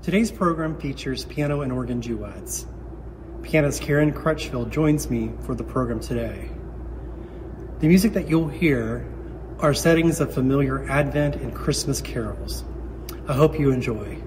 Today's program features piano and organ duets. Pianist Karen Crutchfield joins me for the program today. The music that you'll hear are settings of familiar Advent and Christmas carols. I hope you enjoy.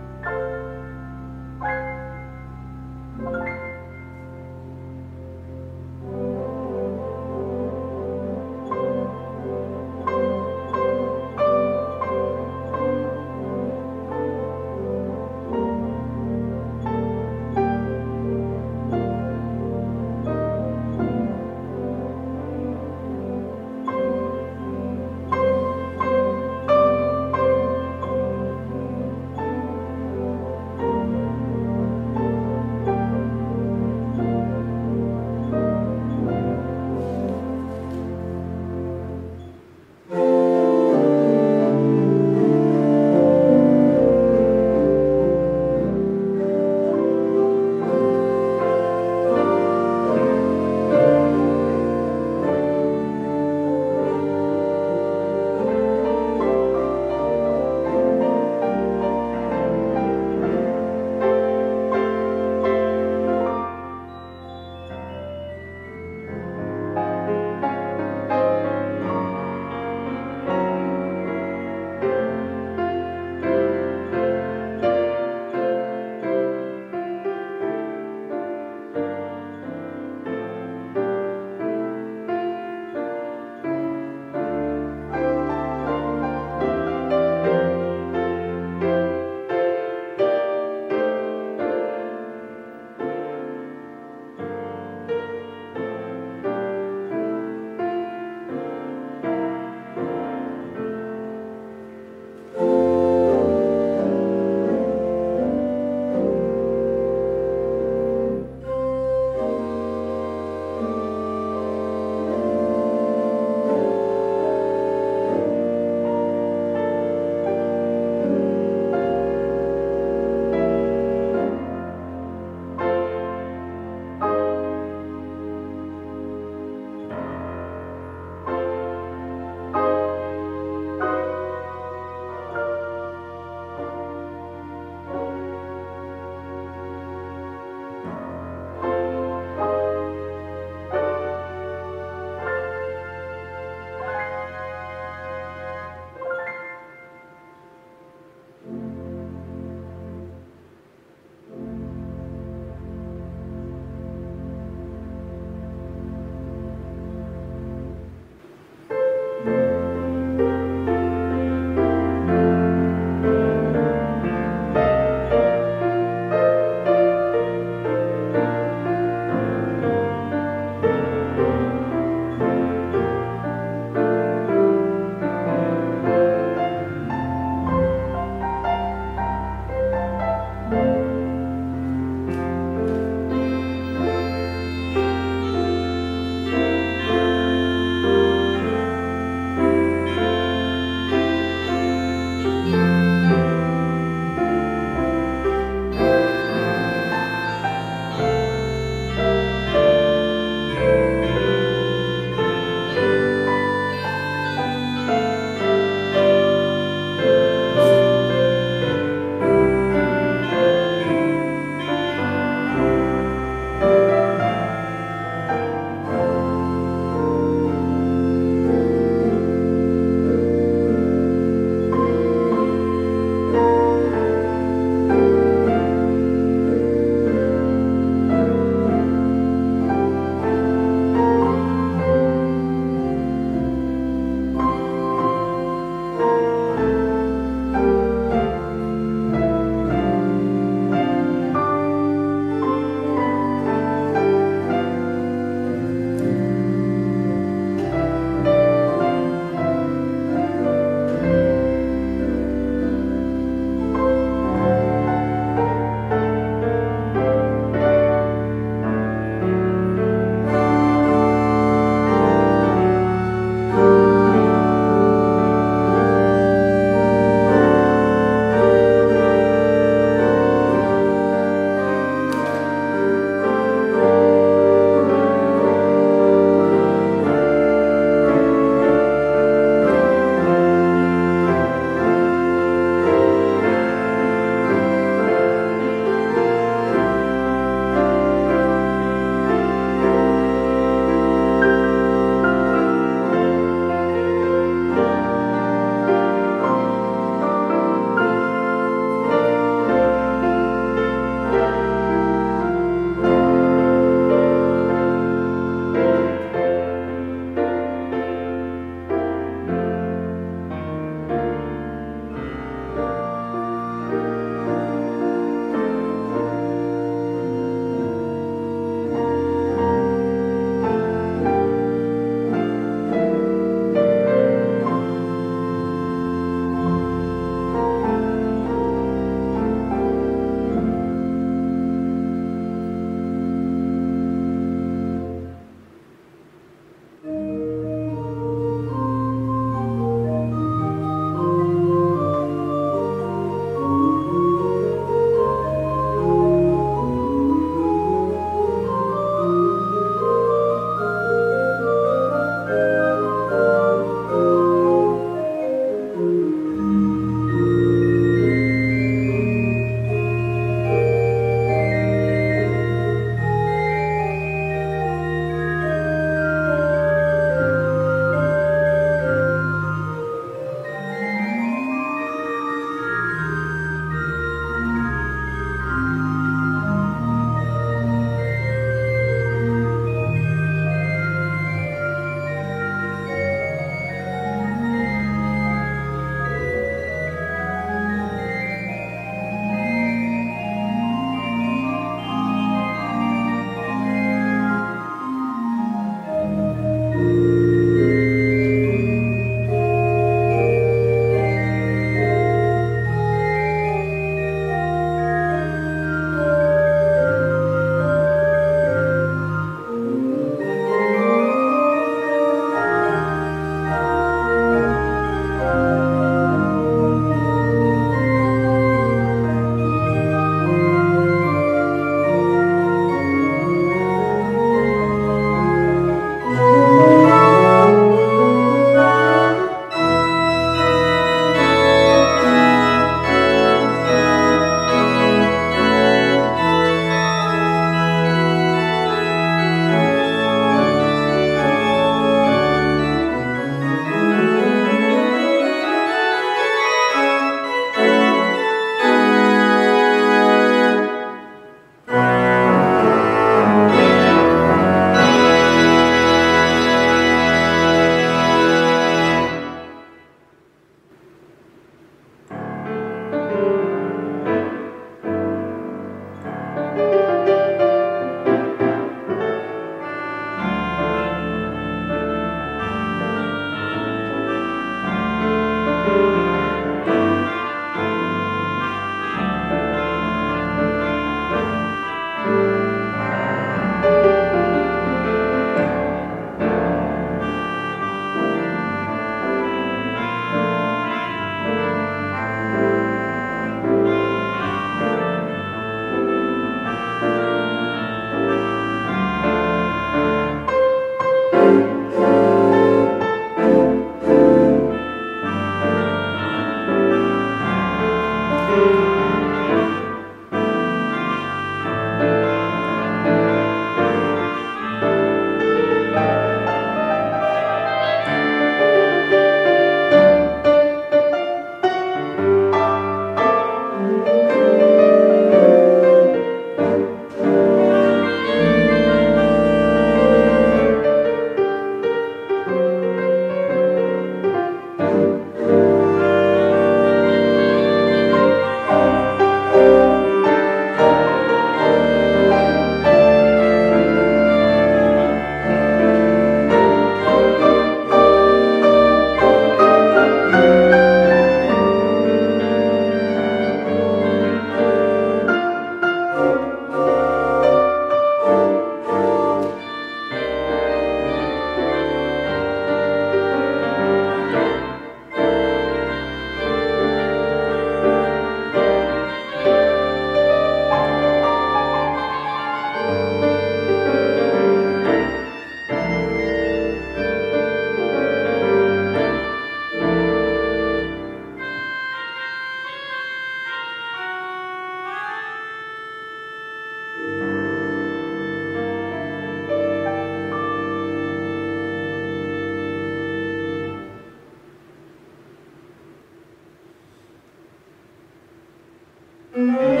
Mm-hmm.